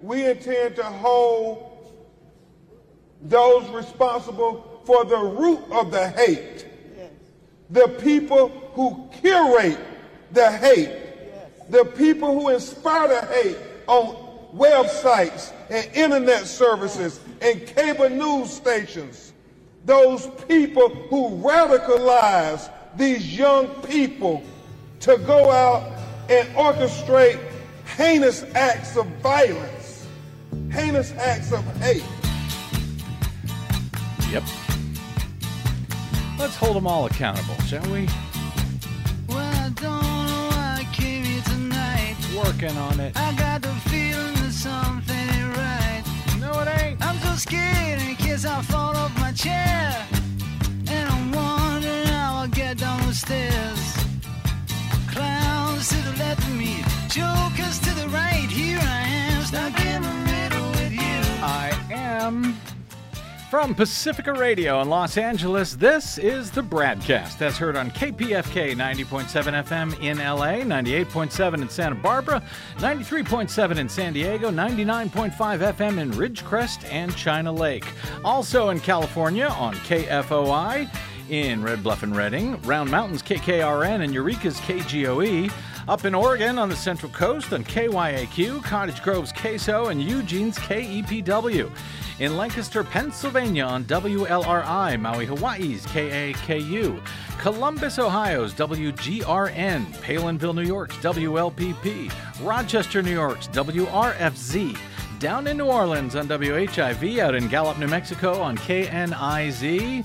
We intend to hold those responsible for the root of the hate, the people who curate the hate, the people who inspire the hate on websites and internet services and cable news stations, those people who radicalize these young people to go out and orchestrate heinous acts of violence, heinous acts of hate. Yep. Let's hold them all accountable, shall we? Well, I don't know why I came here tonight. Working on it. I got the feeling that something ain't right. No, it ain't. I'm so scared in case I fall off my chair. And I'm wondering how I'll get down the stairs. Clowns to the left of me, jokers to the right. Here I am, stuck in the middle with you. I am. From Pacifica Radio in Los Angeles, this is the BradCast as heard on KPFK 90.7 FM in LA, 98.7 in Santa Barbara, 93.7 in San Diego, 99.5 FM in Ridgecrest and China Lake. Also in California on KFOI, in Red Bluff and Redding, Round Mountains KKRN, and Eureka's KGOE. Up in Oregon on the Central Coast on KYAQ, Cottage Grove's KSO, and Eugene's KEPW. In Lancaster, Pennsylvania on WLRI, Maui, Hawaii's KAKU. Columbus, Ohio's WGRN. Palenville, New York's WLPP. Rochester, New York's WRFZ. Down in New Orleans on WHIV. Out in Gallup, New Mexico on KNIZ.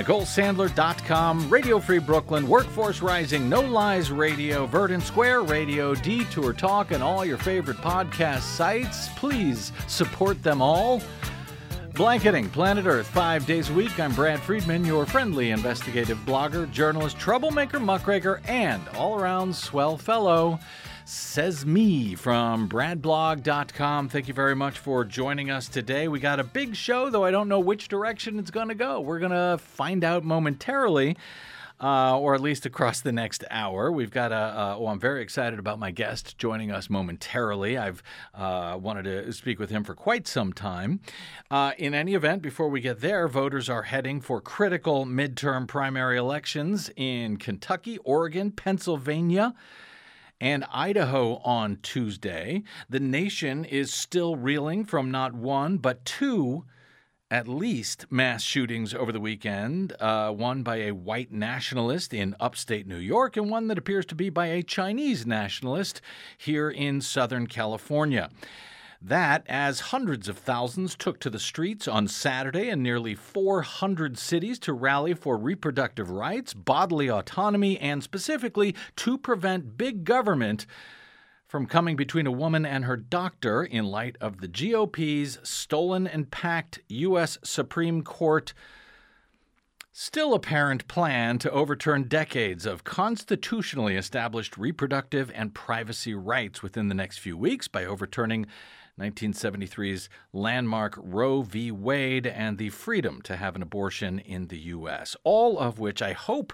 NicoleSandler.com, Radio Free Brooklyn, Workforce Rising, No Lies Radio, Verdant Square Radio, Detour Talk, and all your favorite podcast sites. Please support them all. Blanketing Planet Earth five days a week. I'm Brad Friedman, your friendly investigative blogger, journalist, troublemaker, muckraker, and all around swell fellow. Says me from bradblog.com. Thank you very much for joining us today. We got a big show, though I don't know which direction it's going to go. We're going to find out momentarily. Uh, or at least across the next hour. We've got a, uh, oh, I'm very excited about my guest joining us momentarily. I've uh, wanted to speak with him for quite some time. Uh, in any event, before we get there, voters are heading for critical midterm primary elections in Kentucky, Oregon, Pennsylvania and Idaho on Tuesday. The nation is still reeling from not one, but two at least mass shootings over the weekend, uh, one by a white nationalist in upstate New York, and one that appears to be by a Chinese nationalist here in Southern California. That, as hundreds of thousands took to the streets on Saturday in nearly 400 cities to rally for reproductive rights, bodily autonomy, and specifically to prevent big government from coming between a woman and her doctor in light of the GOP's stolen and packed U.S. Supreme Court still apparent plan to overturn decades of constitutionally established reproductive and privacy rights within the next few weeks by overturning 1973's landmark Roe v. Wade and the freedom to have an abortion in the U.S., all of which I hope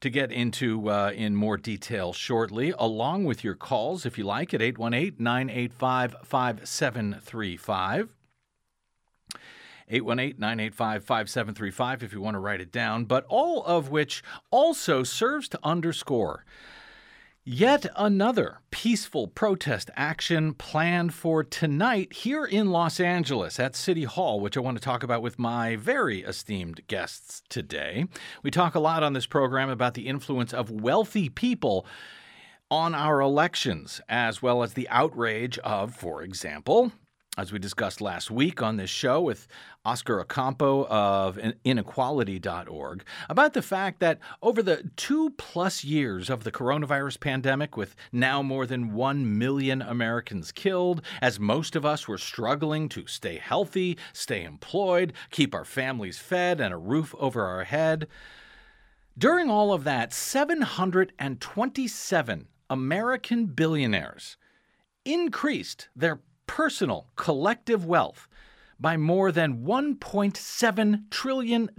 to get into uh, in more detail shortly, along with your calls, if you like, at 818 985 5735. 818 985 5735 if you want to write it down, but all of which also serves to underscore Yet another peaceful protest action planned for tonight here in Los Angeles at City Hall, which I want to talk about with my very esteemed guests today. We talk a lot on this program about the influence of wealthy people on our elections, as well as the outrage of, for example, as we discussed last week on this show with Oscar Ocampo of inequality.org, about the fact that over the two plus years of the coronavirus pandemic, with now more than 1 million Americans killed, as most of us were struggling to stay healthy, stay employed, keep our families fed, and a roof over our head, during all of that, 727 American billionaires increased their personal collective wealth by more than $1.7 trillion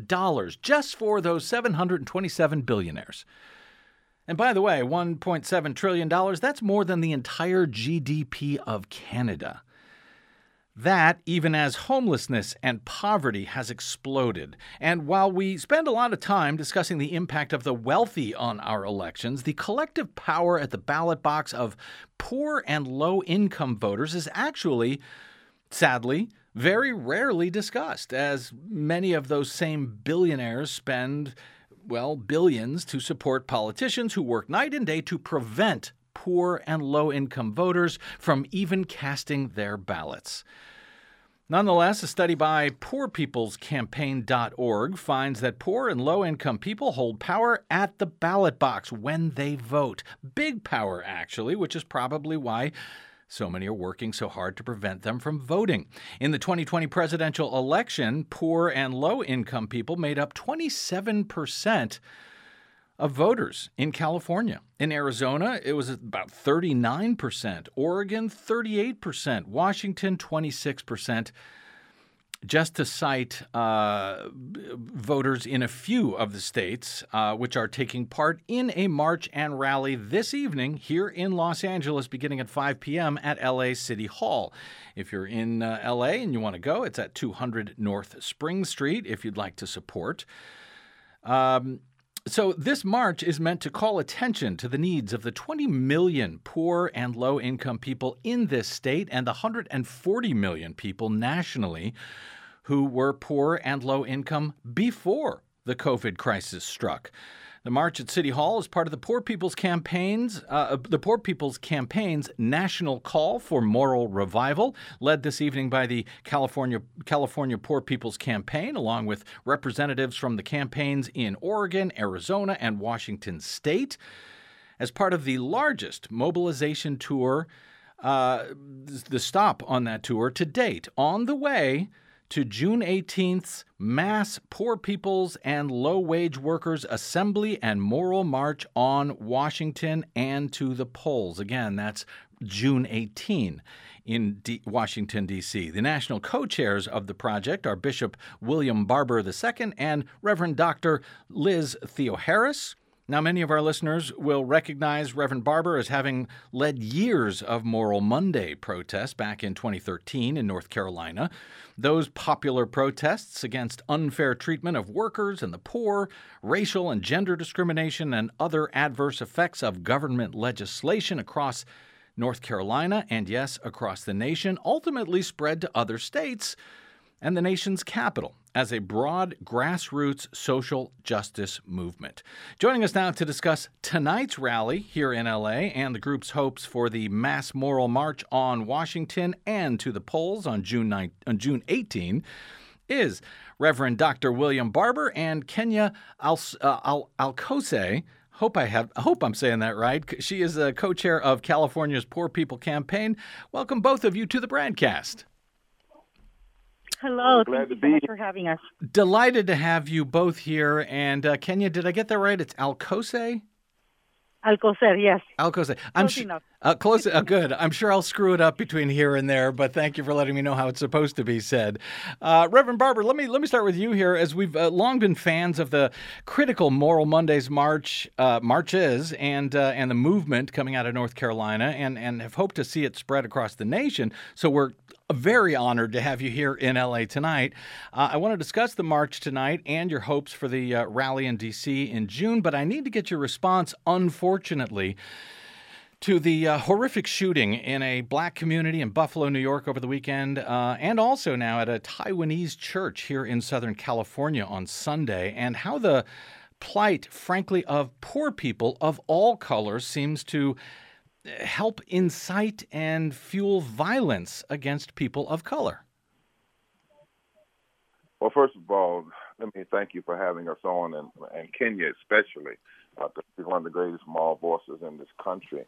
just for those 727 billionaires. And by the way, $1.7 trillion, that's more than the entire GDP of Canada. That, even as homelessness and poverty has exploded. And while we spend a lot of time discussing the impact of the wealthy on our elections, the collective power at the ballot box of poor and low income voters is actually, sadly, very rarely discussed, as many of those same billionaires spend, well, billions to support politicians who work night and day to prevent poor and low income voters from even casting their ballots. Nonetheless, a study by poorpeoplescampaign.org finds that poor and low income people hold power at the ballot box when they vote. Big power, actually, which is probably why so many are working so hard to prevent them from voting. In the 2020 presidential election, poor and low income people made up 27% of voters in California. In Arizona, it was about 39%, Oregon, 38%, Washington, 26%. Just to cite uh, voters in a few of the states uh, which are taking part in a march and rally this evening here in Los Angeles, beginning at 5 p.m. at LA City Hall. If you're in uh, LA and you want to go, it's at 200 North Spring Street if you'd like to support. Um, so, this march is meant to call attention to the needs of the 20 million poor and low income people in this state and the 140 million people nationally who were poor and low income before the COVID crisis struck. The march at City Hall is part of the Poor People's Campaigns, uh, the Poor People's Campaign's national call for moral revival, led this evening by the California California Poor People's Campaign, along with representatives from the campaigns in Oregon, Arizona, and Washington State, as part of the largest mobilization tour. Uh, the stop on that tour to date, on the way to June 18th's mass poor people's and low wage workers assembly and moral march on Washington and to the polls. Again, that's June 18 in D- Washington, D.C. The national co chairs of the project are Bishop William Barber II and Reverend Dr. Liz Theoharis. Now, many of our listeners will recognize Reverend Barber as having led years of Moral Monday protests back in 2013 in North Carolina. Those popular protests against unfair treatment of workers and the poor, racial and gender discrimination, and other adverse effects of government legislation across North Carolina and, yes, across the nation ultimately spread to other states and the nation's capital as a broad grassroots social justice movement. Joining us now to discuss tonight's rally here in LA and the group's hopes for the mass moral march on Washington and to the polls on June 9, on June 18 is Reverend Dr. William Barber and Kenia Al, uh, Al- Alcose. Hope I have. Hope I'm saying that right. She is a co-chair of California's Poor People Campaign. Welcome both of you to the BradCast. Hello. Glad Thank to you so be much here. for having us. Delighted to have you both here. And uh, Kenia, did I get that right? It's Alcose. Alcocer, yes. Alcose. I'm enough. Uh, close. Uh, good. I'm sure I'll screw it up between here and there, but thank you for letting me know how it's supposed to be said. Uh, Reverend Barber, let me let me start with you here, as we've uh, long been fans of the critical Moral Mondays march uh, marches and uh, and the movement coming out of North Carolina, and and have hoped to see it spread across the nation. So we're very honored to have you here in LA tonight. Uh, I want to discuss the march tonight and your hopes for the uh, rally in DC in June, but I need to get your response, unfortunately, to the uh, horrific shooting in a black community in Buffalo, New York over the weekend, uh, and also now at a Taiwanese church here in Southern California on Sunday, and how the plight, frankly, of poor people of all colors seems to help incite and fuel violence against people of color? Well, first of all, let me thank you for having us on, and, and Kenia especially, uh, one of the greatest moral voices in this country.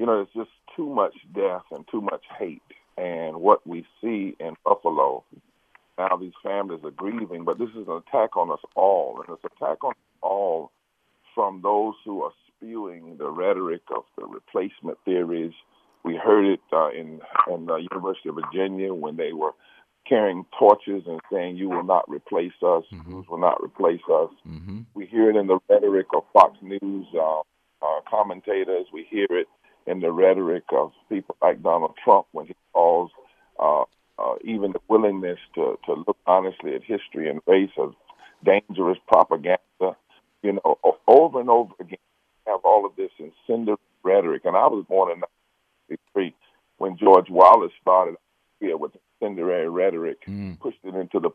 You know, there's just too much death and too much hate, and what we see in Buffalo now, these families are grieving, but this is an attack on us all, and it's an attack on all from those who are spewing the rhetoric of the replacement theories. We heard it uh, in in the University of Virginia when they were carrying torches and saying, "You will not replace us. Mm-hmm. You will not replace us." Mm-hmm. We hear it in the rhetoric of Fox News uh, uh, commentators. We hear it in the rhetoric of people like Donald Trump when he calls uh, uh, even the willingness to to look honestly at history and race as dangerous propaganda. You know, over and over again, have all of this incendiary rhetoric. And I was born in 1963 when George Wallace started here with incendiary rhetoric, mm. pushed it into the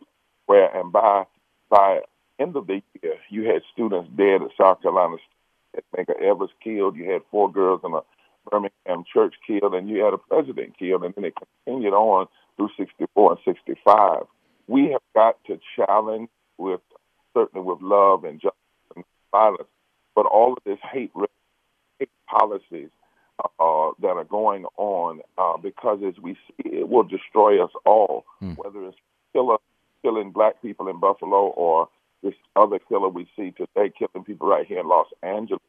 where, and by by end of the year, you had students dead at South Carolina State, Medgar Evers killed. You had four girls in a Birmingham church killed, and you had a president killed, and then it continued on through 64 and 65. We have got to challenge with certainly with love and justice and violence, but all of this hate, hate policies uh, that are going on uh, because as we see it will destroy us all, mm. whether it's killer killing black people in Buffalo or this other killer we see today killing people right here in Los Angeles.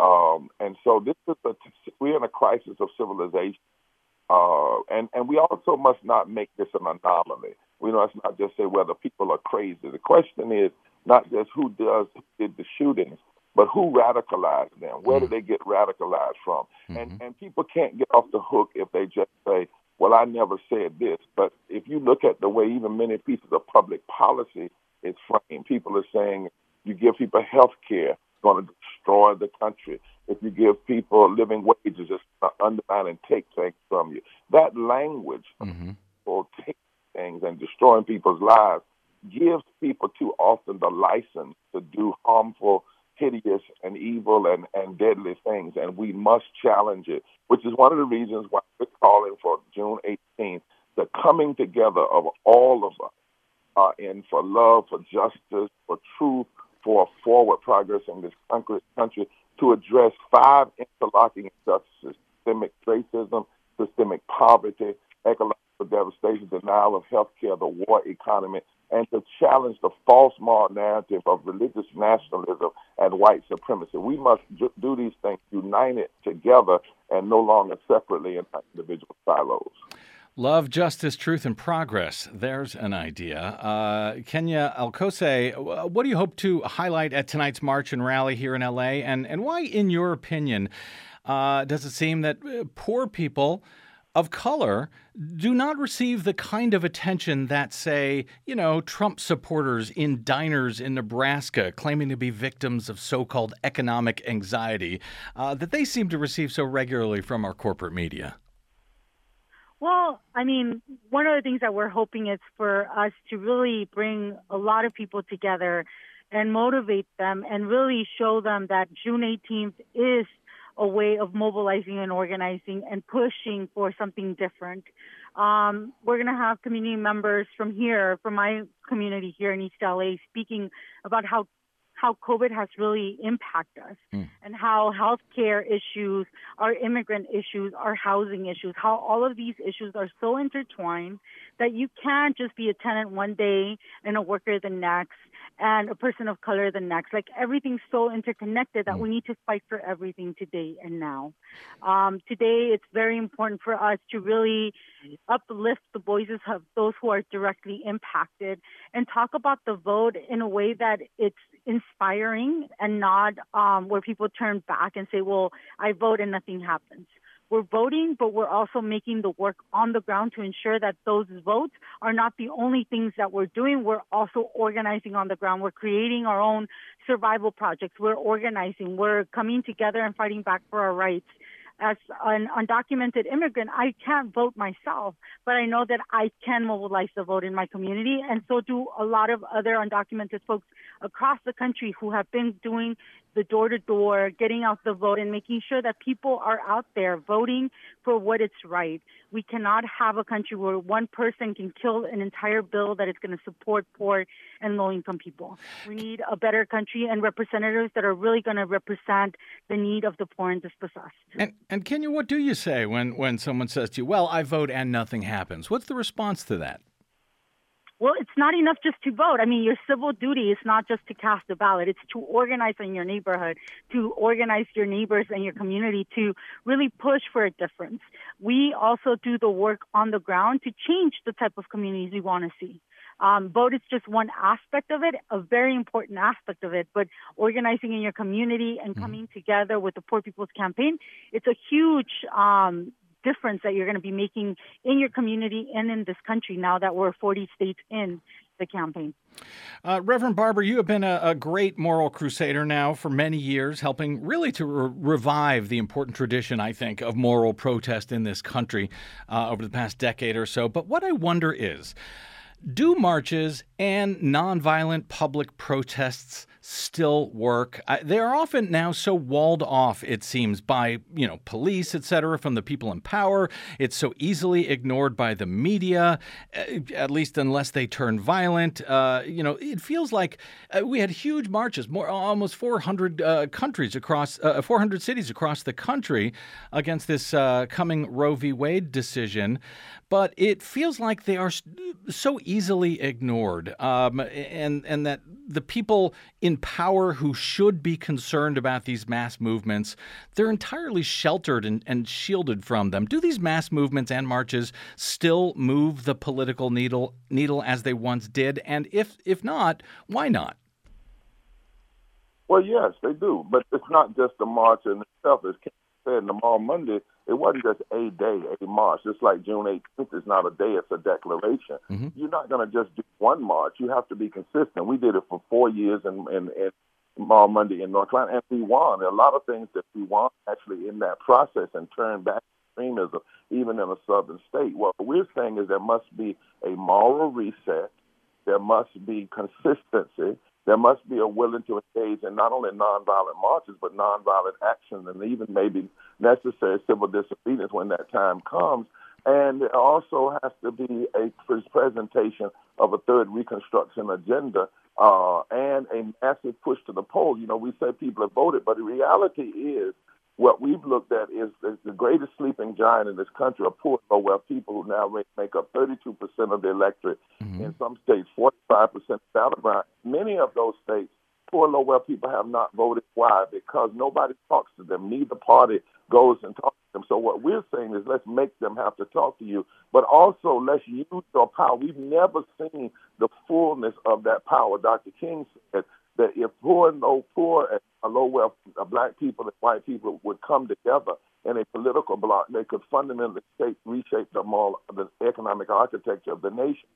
Um, and so this is a, we're in a crisis of civilization. Uh, and, and we also must not make this an anomaly. We must not just say whether people are crazy. The question is not just who does did the shootings, but who radicalized them? Where mm-hmm. did they get radicalized from? Mm-hmm. And and people can't get off the hook if they just say, "Well, I never said this." But if you look at the way even many pieces of public policy is framed, people are saying you give people health care, going to destroy the country if you give people living wages, it's going to undermine and take things from you. That language mm-hmm. for taking things and destroying people's lives gives people too often the license to do harmful, hideous, and evil and, and deadly things. And we must challenge it, which is one of the reasons why we're calling for June 18th, the coming together of all of us uh, and for love, for justice, for truth, for forward progress in this country to address five interlocking systemic racism, systemic poverty, ecological devastation, denial of health care, the war economy, and to challenge the false moral narrative of religious nationalism and white supremacy. We must do these things united together and no longer separately in individual silos. Love, justice, truth, and progress. There's an idea. Uh, Kenia Alkose, what do you hope to highlight at tonight's march and rally here in LA? And, and why, in your opinion, uh, does it seem that uh, poor people of color do not receive the kind of attention that, say, you know, Trump supporters in diners in Nebraska claiming to be victims of so called economic anxiety, uh, that they seem to receive so regularly from our corporate media? Well, I mean, one of the things that we're hoping is for us to really bring a lot of people together and motivate them and really show them that June 18th is a way of mobilizing and organizing and pushing for something different. Um, we're going to have community members from here, from my community here in East LA, speaking about how how COVID has really impacted us mm. and how healthcare issues, our immigrant issues, our housing issues, how all of these issues are so intertwined that you can't just be a tenant one day and a worker the next and a person of color the next. Like everything's so interconnected that mm. we need to fight for everything today and now. Um, today, it's very important for us to really uplift the voices of those who are directly impacted and talk about the vote in a way that it's inspiring and not um, where people turn back and say, well, I vote and nothing happens we're voting, but we're also making the work on the ground to ensure that those votes are not the only things that we're doing. We're also organizing on the ground. We're creating our own survival projects. We're organizing. We're coming together and fighting back for our rights. as an undocumented immigrant, I can't vote myself, but I know that I can mobilize the vote in my community, and so do a lot of other undocumented folks across the country who have been doing the door to door, getting out the vote, and making sure that people are out there voting for what is right. We cannot have a country where one person can kill an entire bill that is going to support poor and low income people. We need a better country and representatives that are really going to represent the need of the poor and dispossessed. And, and Kenia, what do you say when, when someone says to you, well, I vote and nothing happens? What's the response to that? Well, it's not enough just to vote. I mean, your civil duty is not just to cast a ballot. It's to organize in your neighborhood, to organize your neighbors and your community to really push for a difference. We also do the work on the ground to change the type of communities we want to see. Um, vote is just one aspect of it, a very important aspect of it, but organizing in your community and mm-hmm. coming together with the Poor People's Campaign, it's a huge um, difference that you're going to be making in your community and in this country now that we're 40 states in the campaign. Uh, Reverend Barber, you have been a, a, great moral crusader now for many years, helping really to re- revive the important tradition, I think, of moral protest in this country uh, over the past decade or so. But what I wonder is, do marches and nonviolent public protests still work? they are often now so walled off, it seems, by you know police, etc., from the people in power. It's so easily ignored by the media, eh, at least unless they turn violent. Uh, you know, it feels like uh, we had huge marches, more almost 400 uh, countries across, uh, 400 cities across the country against this uh, coming Roe v. Wade decision but it feels like they are so easily ignored, um, and and that the people in power who should be concerned about these mass movements, they're entirely sheltered and, and shielded from them. Do these mass movements and marches still move the political needle needle as they once did? And if if not, why not? Well, yes, they do, but it's not just the march in itself. As Ken said, the Moral Monday it wasn't just a day, a march. Just like June 18th is not a day, it's a declaration. Mm-hmm. You're not going to just do one march. You have to be consistent. We did it for four years in, in, in Moral Monday in North Carolina, and we won. There are a lot of things that we won actually in that process and turned back extremism, even in a southern state. What we're saying is there must be a moral reset. There must be consistency there must be a willing to engage in not only nonviolent marches, but nonviolent action and even maybe necessary civil disobedience when that time comes. And there also has to be a presentation of a third Reconstruction agenda uh, and a massive push to the polls. You know, we say people have voted, but the reality is what we've looked at is, is the greatest sleeping giant in this country are poor low wealth people who now make up 32% of the electorate. Mm-hmm. In some states, 45% battleground. Many of those states, poor low wealth people have not voted. Why? Because nobody talks to them. Neither party goes and talks to them. So what we're saying is let's make them have to talk to you, but also let's use your power. We've never seen the fullness of that power. Dr. King said that if poor and low poor and low wealth uh, black people and white people would come together in a political bloc, they could fundamentally shape, reshape the moral, the economic architecture of the nation.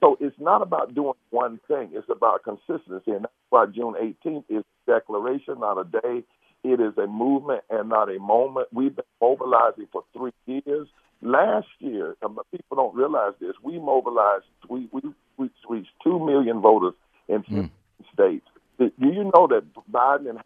So it's not about doing one thing; it's about consistency, and that's why June 18th is a declaration, not a day. It is a movement and not a moment. We've been mobilizing for three years. Last year, people don't realize this. We mobilized. We we we reached two million voters in mm. states. Do you know that Biden and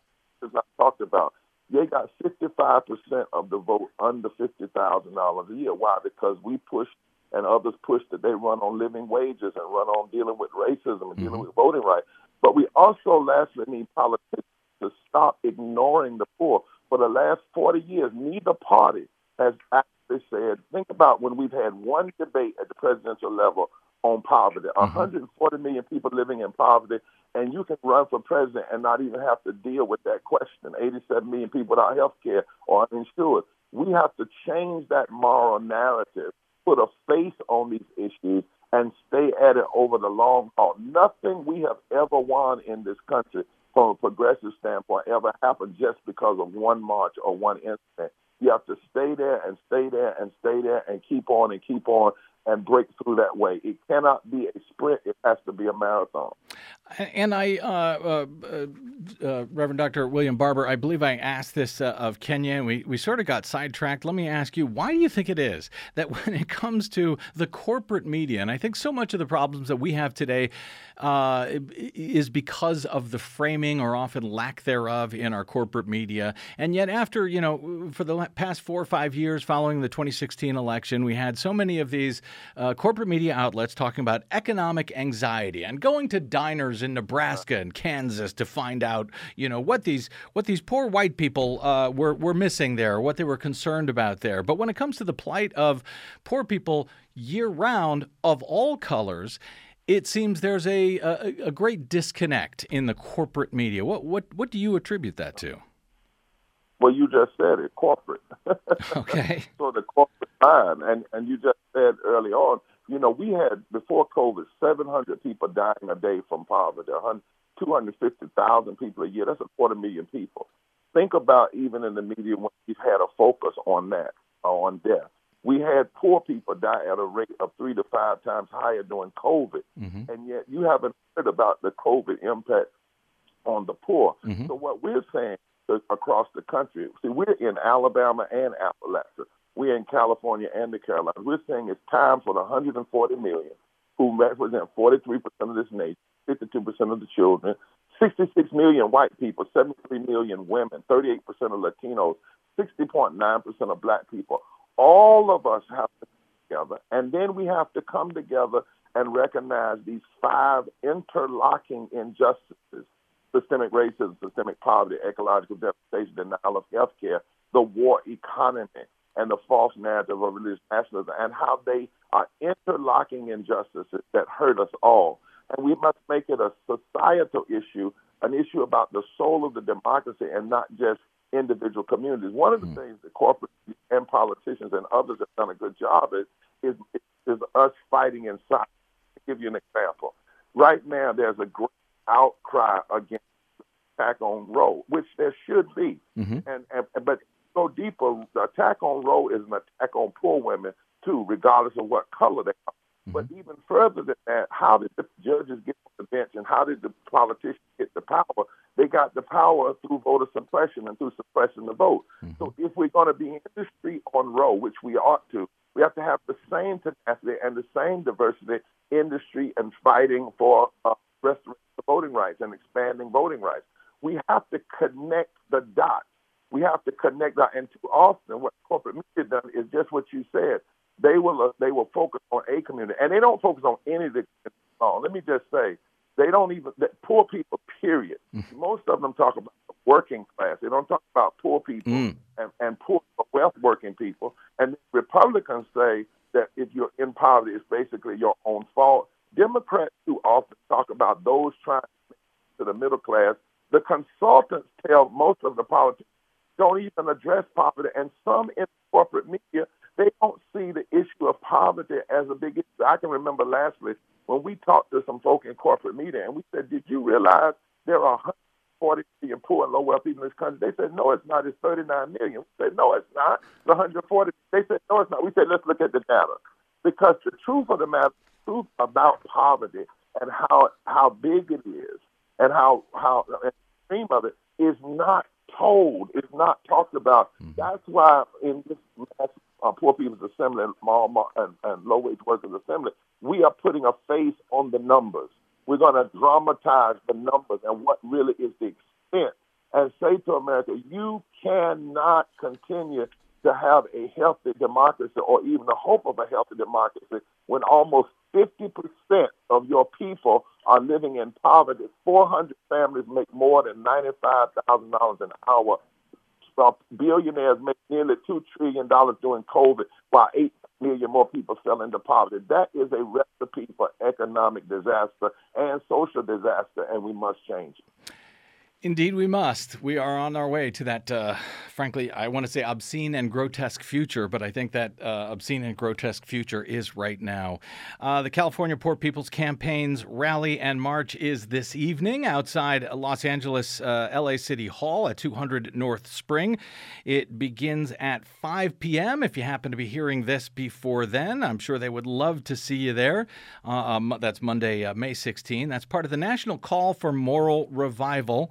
as I talked about, they got 55% of the vote under $50,000 a year. Why? Because we pushed and others pushed that they run on living wages and run on dealing with racism and dealing mm-hmm. with voting rights. But we also lastly need politicians to stop ignoring the poor. For the last 40 years, neither party has actually said, think about when we've had one debate at the presidential level on poverty. Mm-hmm. 140 million people living in poverty, and you can run for president and not even have to deal with that question. 87 million people without health care or uninsured. We have to change that moral narrative, put a face on these issues, and stay at it over the long haul. Nothing we have ever won in this country from a progressive standpoint ever happened just because of one march or one incident. You have to stay there and stay there and stay there and keep on and keep on and break through that way. It cannot be a sprint; it has to be a marathon. And I, uh, uh, uh, uh, Reverend Dr. William Barber, I believe I asked this uh, of Kenia, and we, we sort of got sidetracked. Let me ask you, why do you think it is that when it comes to the corporate media, and I think so much of the problems that we have today uh, is because of the framing or often lack thereof in our corporate media, and yet after, you know, for the past four or five years following the 2016 election, we had so many of these corporate media outlets talking about economic anxiety and going to diners in Nebraska and Kansas to find out, you know, what these what these poor white people uh, were were missing there, what they were concerned about there. But when it comes to the plight of poor people year round of all colors, it seems there's a, a, a great disconnect in the corporate media. What what what do you attribute that to? Well, you just said it, corporate. okay. so the corporate mind, and and you just said early on you know, we had before COVID 700 people dying a day from poverty, 250,000 people a year. That's a quarter million people. Think about even in the media when we've had a focus on that, uh, on death. We had poor people die at a rate of three to five times higher during COVID, mm-hmm. and yet you haven't heard about the COVID impact on the poor. Mm-hmm. So what we're saying across the country, see, we're in Alabama and Appalachia we're in California and the Carolinas. We're saying it's time for the 140 million who represent 43% of this nation, 52% of the children, 66 million white people, 73 million women, 38% of Latinos, 60.9% of black people. All of us have to come together, and then we have to come together and recognize these five interlocking injustices systemic racism, systemic poverty, ecological devastation, denial of health care, the war economy, and the false narrative of religious nationalism and how they are interlocking injustices that hurt us all. And we must make it a societal issue, an issue about the soul of the democracy and not just individual communities. One of the mm. things that corporate and politicians and others have done a good job is, is, is us fighting inside. I'll give you an example. Right now, there's a great outcry against attack on Roe, which there should be. Mm-hmm. And, and but go deeper, the attack on Roe is an attack on poor women too, regardless of what color they are. Mm-hmm. But even further than that, how did the judges get the bench and how did the politicians get the power? They got the power through voter suppression and through suppressing the vote. Mm-hmm. So if we're going to be in the street on Roe, which we ought to, we have to have the same tenacity and the same diversity in the street and fighting for uh, restoration of voting rights and expanding voting rights. We have to connect the dots we have to connect that. And too often, what corporate media done is just what you said. They will uh, they will focus on a community, and they don't focus on any of the. Let me just say, they don't even that poor people. Period. Mm. Most of them talk about the working class. They don't talk about poor people mm. and, and poor wealth working people. And Republicans say that if you're in poverty, it's basically your own fault. Democrats too often talk about those trying to the middle class. The consultants tell most of the politicians don't even address poverty. And some in corporate media, they don't see the issue of poverty as a big issue. I can remember lastly when we talked to some folk in corporate media and we said, Did you realize there are 140 million poor and low wealth people in this country? They said, No, it's not. It's 39 million. We said, No, it's not. It's 140. They said, No, it's not. We said, Let's look at the data. Because the truth of the matter, the truth about poverty and how how big it is and how how extreme of it is not told, it's not talked about. Mm-hmm. That's why in this mass, uh, Poor People's Assembly and, and, and Low Wage Workers Assembly, we are putting a face on the numbers. We're going to dramatize the numbers and what really is the extent and say to America, you cannot continue to have a healthy democracy or even the hope of a healthy democracy when almost 50% of your people are living in poverty. 400 families make more than $95,000 an hour. Billionaires make nearly $2 trillion during COVID, while 8 million more people fell into poverty. That is a recipe for economic disaster and social disaster, and we must change it. Indeed, we must. We are on our way to that uh, frankly, I want to say obscene and grotesque future, but I think that uh, obscene and grotesque future is right now. Uh, the California Poor People's Campaign's rally and march is this evening outside Los Angeles, uh, LA City Hall at 200 North Spring. It begins at 5 p.m. If you happen to be hearing this before then, I'm sure they would love to see you there. Uh, um, that's Monday, uh, May 16. That's part of the National Call for Moral Revival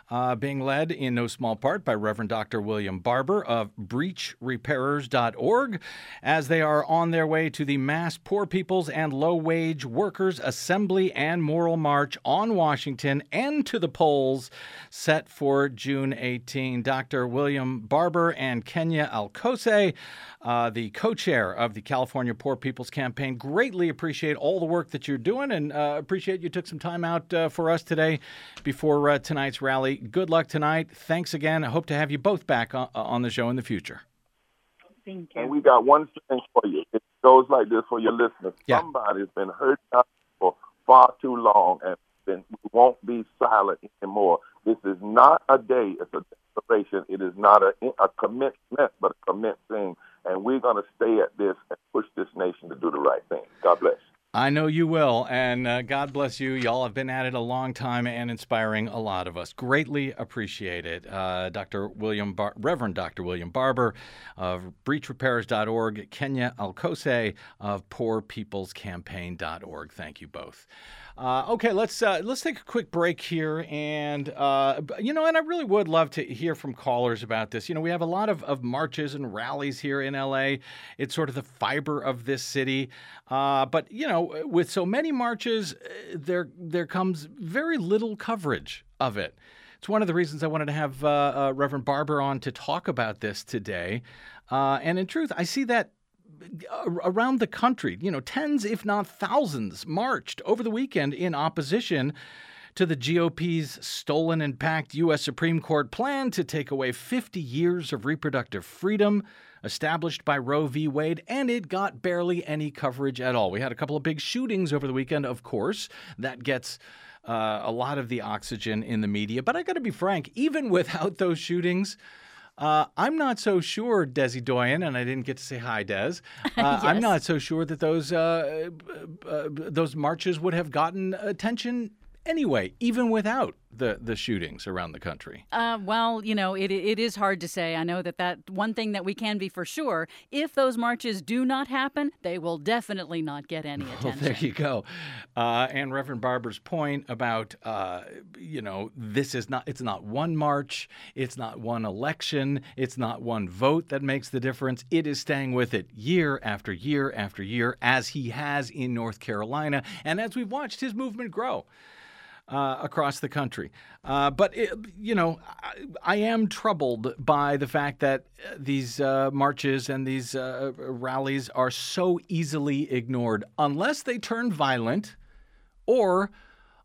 uh, being led in no small part by Reverend Dr. William Barber of breachrepairers.org as they are on their way to the Mass Poor People's and Low Wage Workers Assembly and Moral March on Washington and to the polls set for June 18. Dr. William Barber and Kenia Alkose, uh, the co chair of the California Poor People's Campaign, greatly appreciate all the work that you're doing and uh, appreciate you took some time out uh, for us today before uh, tonight's rally good luck tonight. Thanks again. I hope to have you both back on, on the show in the future. Thank you. And we got one thing for you. It goes like this for your listeners. Yeah. Somebody's been hurt for far too long, and then we won't be silent anymore. This is not a day; it's a declaration. It is not a, a commitment, but a commencing. And we're going to stay at this and push this nation to do the right thing. God bless. I know you will, and uh, God bless you. Y'all have been at it a long time and inspiring a lot of us. Greatly appreciate it. Uh, Dr. William, Bar- Reverend Dr. William Barber of BreachRepairers.org, Kenia Alkose of PoorPeoplesCampaign.org. Thank you both. Uh, okay, let's uh, let's take a quick break here, and uh, you know, and I really would love to hear from callers about this. You know, we have a lot of, of marches and rallies here in LA. It's sort of the fiber of this city, uh, but you know, with so many marches, uh, there there comes very little coverage of it. It's one of the reasons I wanted to have uh, Reverend Barber on to talk about this today. and in truth, I see that around the country, you know, tens, if not thousands, marched over the weekend in opposition to the GOP's stolen and packed U.S. Supreme Court plan to take away 50 years of reproductive freedom established by Roe v. Wade, and it got barely any coverage at all. We had a couple of big shootings over the weekend, of course. That gets. Uh, a lot of the oxygen in the media. But I got to be frank, even without those shootings, uh, I'm not so sure, Desi Doyen, and I didn't get to say hi, Des. Uh, yes. I'm not so sure that those uh, uh, those marches would have gotten attention anyway, even without the the shootings around the country? Uh, well, you know, it it is hard to say. I know that that one thing that we can be for sure: if those marches do not happen, they will definitely not get any attention. Well, there you go. Uh, and Reverend Barber's point about uh, you know this is not it's not one march, it's not one election, it's not one vote that makes the difference. It is staying with it year after year after year, as he has in North Carolina, and as we've watched his movement grow uh, across the country. Uh, but, it, you know, I, I, am troubled by the fact that uh, these uh, marches and these rallies are so easily ignored unless they turn violent or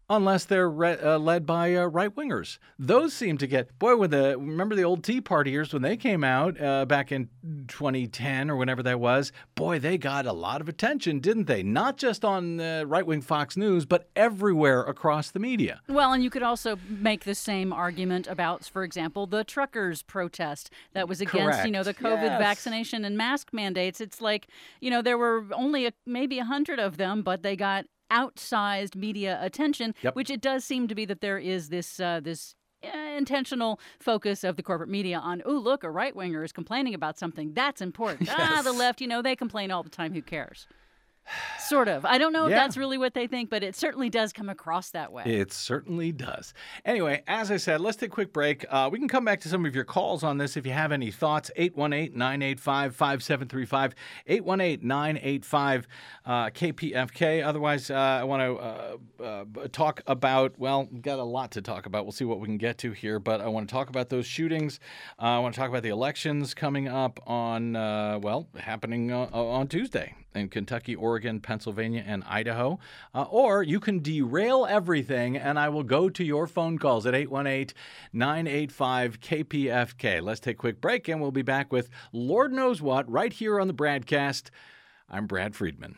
unless they're re- uh, led by uh, right wingers. Those seem to get boy. When the remember the old Tea Partiers when they came out uh, back in 2010 or whenever that was, boy, they got a lot of attention, didn't they? Not just on right wing Fox News, but everywhere across the media. Well, and you could also make the same argument about, for example, the truckers' protest that was against Correct. you know the COVID yes. vaccination and mask mandates. It's like you know there were only a, maybe a hundred of them, but they got outsized media attention, yep. which it does seem to be that there is this uh, this uh, intentional focus of the corporate media on, oh, look, a right winger is complaining about something. That's important. yes. Ah, the left, you know, they complain all the time. Who cares? Sort of. I don't know if that's really what they think, but it certainly does come across that way. It certainly does. Anyway, as I said, let's take a quick break. Uh, we can come back to some of your calls on this if you have any thoughts. 818 985 5735. 818 985 KPFK. Otherwise, uh, I want to uh, uh, talk about, well, we've got a lot to talk about. We'll see what we can get to here, but I want to talk about those shootings. Uh, I want to talk about the elections coming up on, uh, well, happening uh, on Tuesday in Kentucky, Oregon, Pennsylvania, and Idaho. Uh, or you can derail everything, and I will go to your phone calls at 818 985 KPFK. Let's take a quick break, and we'll be back with Lord knows what right here on the BradCast. I'm Brad Friedman.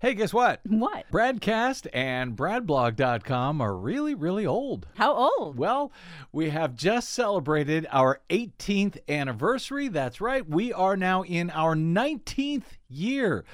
Hey, guess what? What? Bradcast and Bradblog.com are really, really old. How old? Well, we have just celebrated our 18th anniversary. That's right. We are now in our 19th year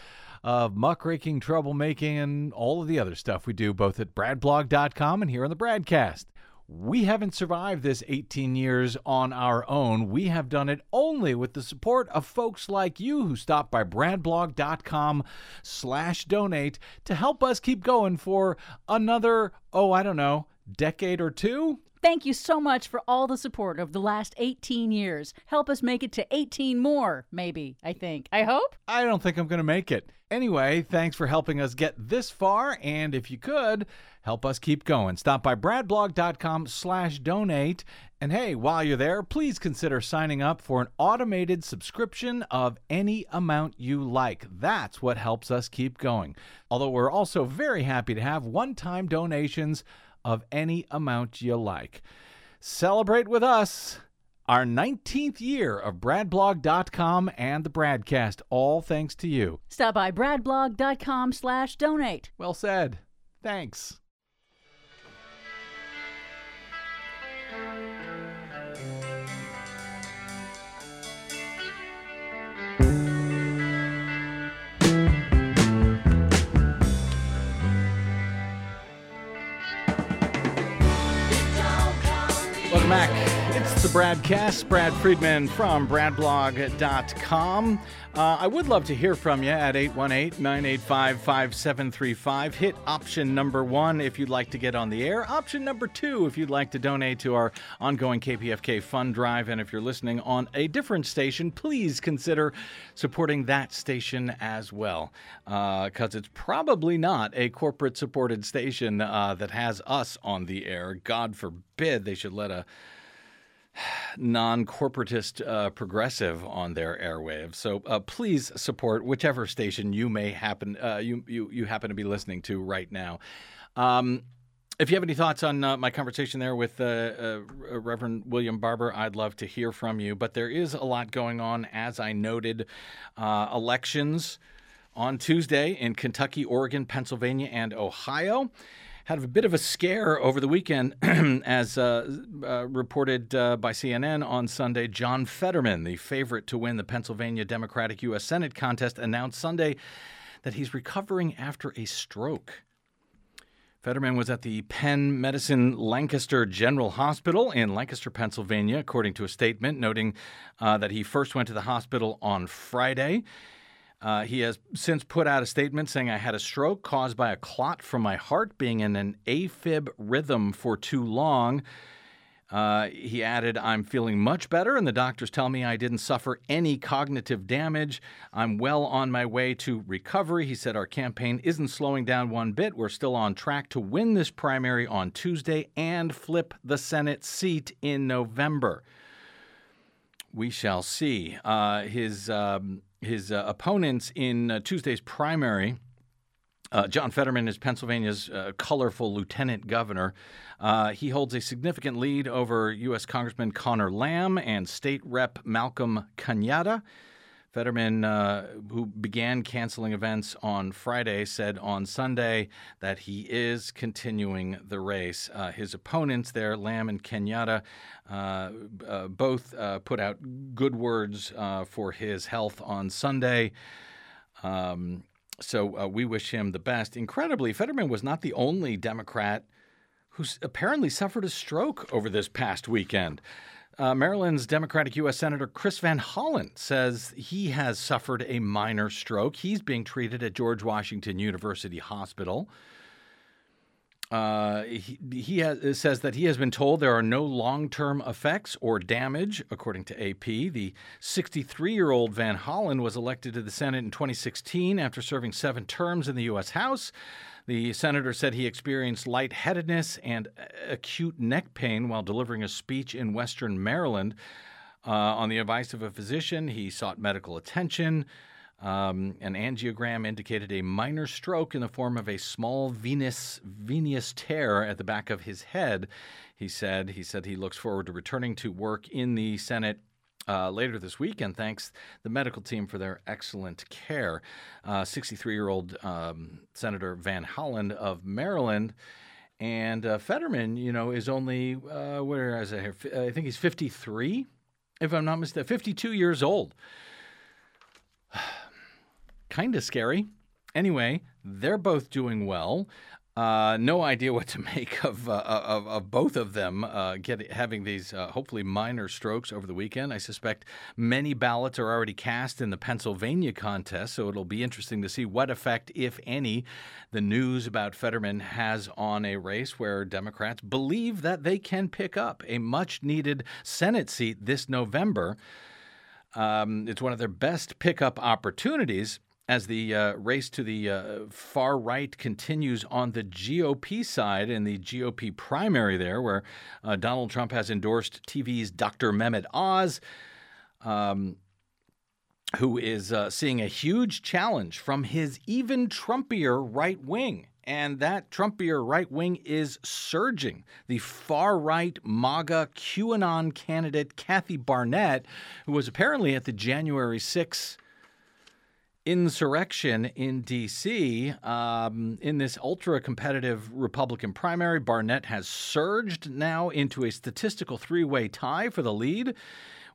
of muckraking, troublemaking, and all of the other stuff we do both at Bradblog.com and here on the Bradcast. We haven't survived this 18 years on our own. We have done it only with the support of folks like you who stop by bradblog.com slash donate to help us keep going for another, oh, I don't know, decade or two. Thank you so much for all the support of the last 18 years. Help us make it to 18 more, maybe, I think. I hope. I don't think I'm going to make it. Anyway, thanks for helping us get this far, and if you could, help us keep going. Stop by bradblog.com slash donate. And hey, while you're there, please consider signing up for an automated subscription of any amount you like. That's what helps us keep going. Although we're also very happy to have one-time donations of any amount you like. Celebrate with us our 19th year of bradblog.com and the Bradcast, all thanks to you. Stop by bradblog.com slash donate. Well said. Thanks. Welcome back. It's the BradCast. Brad Friedman from BradBlog.com. Uh, I would love to hear from you at 818 985 5735. Hit option number one if you'd like to get on the air. Option number two if you'd like to donate to our ongoing KPFK fund drive. And if you're listening on a different station, please consider supporting that station as well. Because uh, it's probably not a corporate supported station uh, that has us on the air. God forbid they should let a non-corporatist uh, progressive on their airwaves. So uh, please support whichever station you may happen uh, you, you you happen to be listening to right now. Um, if you have any thoughts on uh, my conversation there with uh, uh, Reverend William Barber, I'd love to hear from you. But there is a lot going on, as I noted. elections on Tuesday in Kentucky, Oregon, Pennsylvania, and Ohio had a bit of a scare over the weekend, as uh, uh, reported uh, by CNN on Sunday. John Fetterman, the favorite to win the Pennsylvania Democratic U.S. Senate contest, announced Sunday that he's recovering after a stroke. Fetterman was at the Penn Medicine Lancaster General Hospital in Lancaster, Pennsylvania, according to a statement noting uh, that he first went to the hospital on Friday. Uh, he has since put out a statement saying, I had a stroke caused by a clot from my heart being in an AFib rhythm for too long. Uh, he added, I'm feeling much better, and the doctors tell me I didn't suffer any cognitive damage. I'm well on my way to recovery. He said, Our campaign isn't slowing down one bit. We're still on track to win this primary on Tuesday and flip the Senate seat in November. We shall see. Uh, his. Um, his uh, opponents in uh, Tuesday's primary. Uh, John Fetterman is Pennsylvania's uh, colorful lieutenant governor. Uh, he holds a significant lead over U.S. Congressman Conor Lamb and State Rep Malcolm Kenyatta. Fetterman, uh, who began canceling events on Friday, said on Sunday that he is continuing the race. Uh, his opponents there, Lamb and Kenyatta, uh, uh both uh, put out good words uh, for his health on Sunday. Um, so we wish him the best. Incredibly, Fetterman was not the only Democrat who apparently suffered a stroke over this past weekend. Uh, Maryland's Democratic U.S. Senator Chris Van Hollen says he has suffered a minor stroke. He's being treated at George Washington University Hospital. Uh, he, he has, says that he has been told there are no long term effects or damage, according to AP. The 63 year old Van Hollen was elected to the Senate in 2016 after serving seven terms in the U.S. House. The senator said he experienced lightheadedness and acute neck pain while delivering a speech in Western Maryland. Uh, on the advice of a physician, he sought medical attention. Um, an angiogram indicated a minor stroke in the form of a small venous venous tear at the back of his head. He said he said he looks forward to returning to work in the Senate uh, later this week and thanks the medical team for their excellent care. 63 uh, year old um, Senator Van Hollen of Maryland. And uh, Fetterman, you know, is only, uh, where is it? I think he's 53, if I'm not mistaken, 52 years old. kind of scary. Anyway, they're both doing well. Uh, no idea what to make of uh, of, of, both of them uh, get, having these uh, hopefully minor strokes over the weekend. I suspect many ballots are already cast in the Pennsylvania contest, so it'll be interesting to see what effect, if any, the news about Fetterman has on a race where Democrats believe that they can pick up a much needed Senate seat this November. Um, it's one of their best pickup opportunities as the uh, race to the uh, far right continues on the GOP side in the GOP primary there, where uh, Donald Trump has endorsed TV's Dr. Mehmet Oz. Um, who is uh, seeing a huge challenge from his even Trumpier right wing. And that Trumpier right wing is surging. The far right MAGA QAnon candidate Kathy Barnette, who was apparently at the January 6th insurrection in D.C. Um, in this ultra competitive Republican primary. Barnette has surged now into a statistical three way tie for the lead.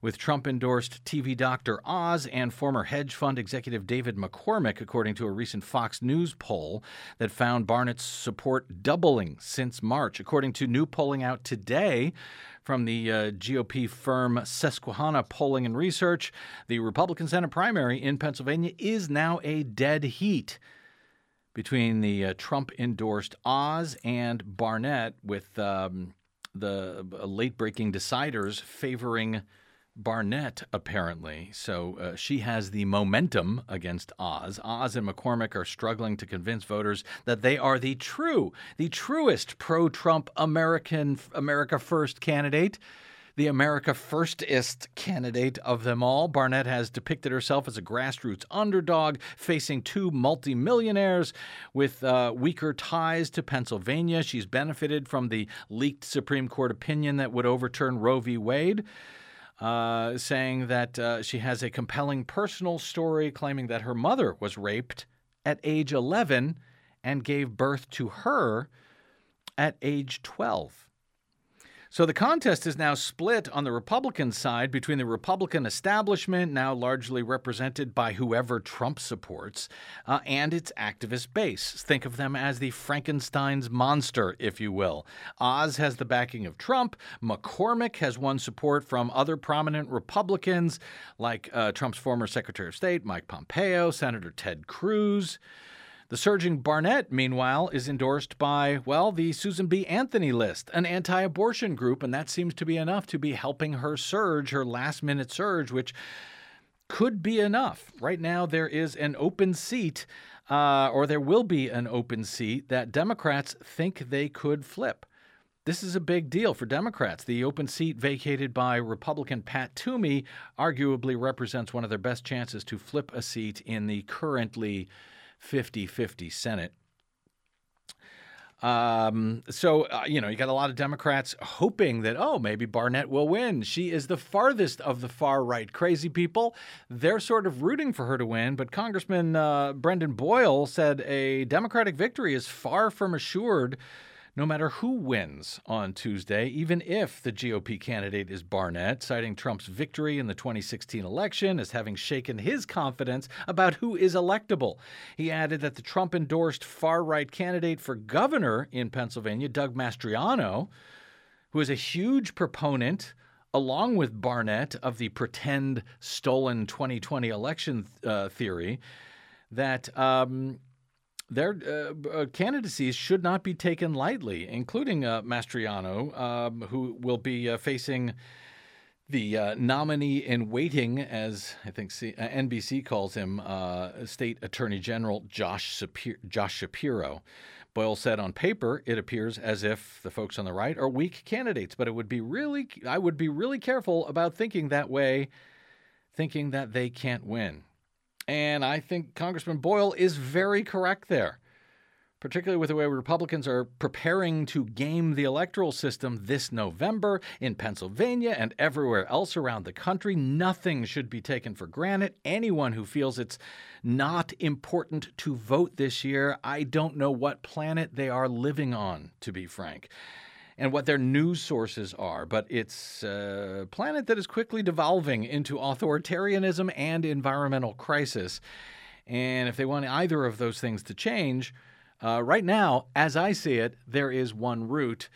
With Trump endorsed TV Dr. Oz and former hedge fund executive David McCormick, according to a recent Fox News poll that found Barnette's support doubling since March. According to new polling out today, from the uh, GOP firm Susquehanna Polling and Research, the Republican Senate primary in Pennsylvania is now a dead heat between the uh, Trump endorsed Oz and Barnette, with um, the uh, late breaking deciders favoring Barnette, apparently. So uh, she has the momentum against Oz. Oz and McCormick are struggling to convince voters that they are the true, the truest pro Trump American, America First candidate. The America Firstist candidate of them all. Barnette has depicted herself as a grassroots underdog facing two multimillionaires with uh, weaker ties to Pennsylvania. She's benefited from the leaked Supreme Court opinion that would overturn Roe v. Wade uh, saying that uh, she has a compelling personal story claiming that her mother was raped at age 11 and gave birth to her at age 12. So the contest is now split on the Republican side between the Republican establishment, now largely represented by whoever Trump supports, uh, and its activist base. Think of them as the Frankenstein's monster, if you will. Oz has the backing of Trump. McCormick has won support from other prominent Republicans, like uh, Trump's former Secretary of State, Mike Pompeo, Senator Ted Cruz. The surging Barnette, meanwhile, is endorsed by, well, the Susan B. Anthony list, an anti abortion group, and that seems to be enough to be helping her surge, her last minute surge, which could be enough. Right now, there is an open seat, uh, or there will be an open seat that Democrats think they could flip. This is a big deal for Democrats. The open seat vacated by Republican Pat Toomey arguably represents one of their best chances to flip a seat in the currently 50 50 Senate. Um, so, uh, you know, you got a lot of Democrats hoping that, oh, maybe Barnette will win. She is the farthest of the far right crazy people. They're sort of rooting for her to win. But Congressman uh, Brendan Boyle said a Democratic victory is far from assured no matter who wins on Tuesday, even if the GOP candidate is Barnette, citing Trump's victory in the 2016 election as having shaken his confidence about who is electable. He added that the Trump endorsed far right candidate for governor in Pennsylvania, Doug Mastriano, who is a huge proponent along with Barnette of the pretend stolen 2020 election uh, theory, that um, their uh, uh, candidacies should not be taken lightly, including uh, Mastriano, um, who will be uh, facing the uh, nominee in waiting, as I think C- uh, NBC calls him, State Attorney General Josh, Josh Shapiro. Boyle said on paper, it appears as if the folks on the right are weak candidates, but it would be really, I would be really careful about thinking that way, thinking that they can't win. And I think Congressman Boyle is very correct there. particularly with the way Republicans are preparing to game the electoral system this November in Pennsylvania and everywhere else around the country. Nothing should be taken for granted. Anyone who feels it's not important to vote this year, I don't know what planet they are living on, to be frank and what their news sources are, but it's a planet that is quickly devolving into authoritarianism and environmental crisis. And if they want either of those things to change, uh, right now, as I see it, there is one route.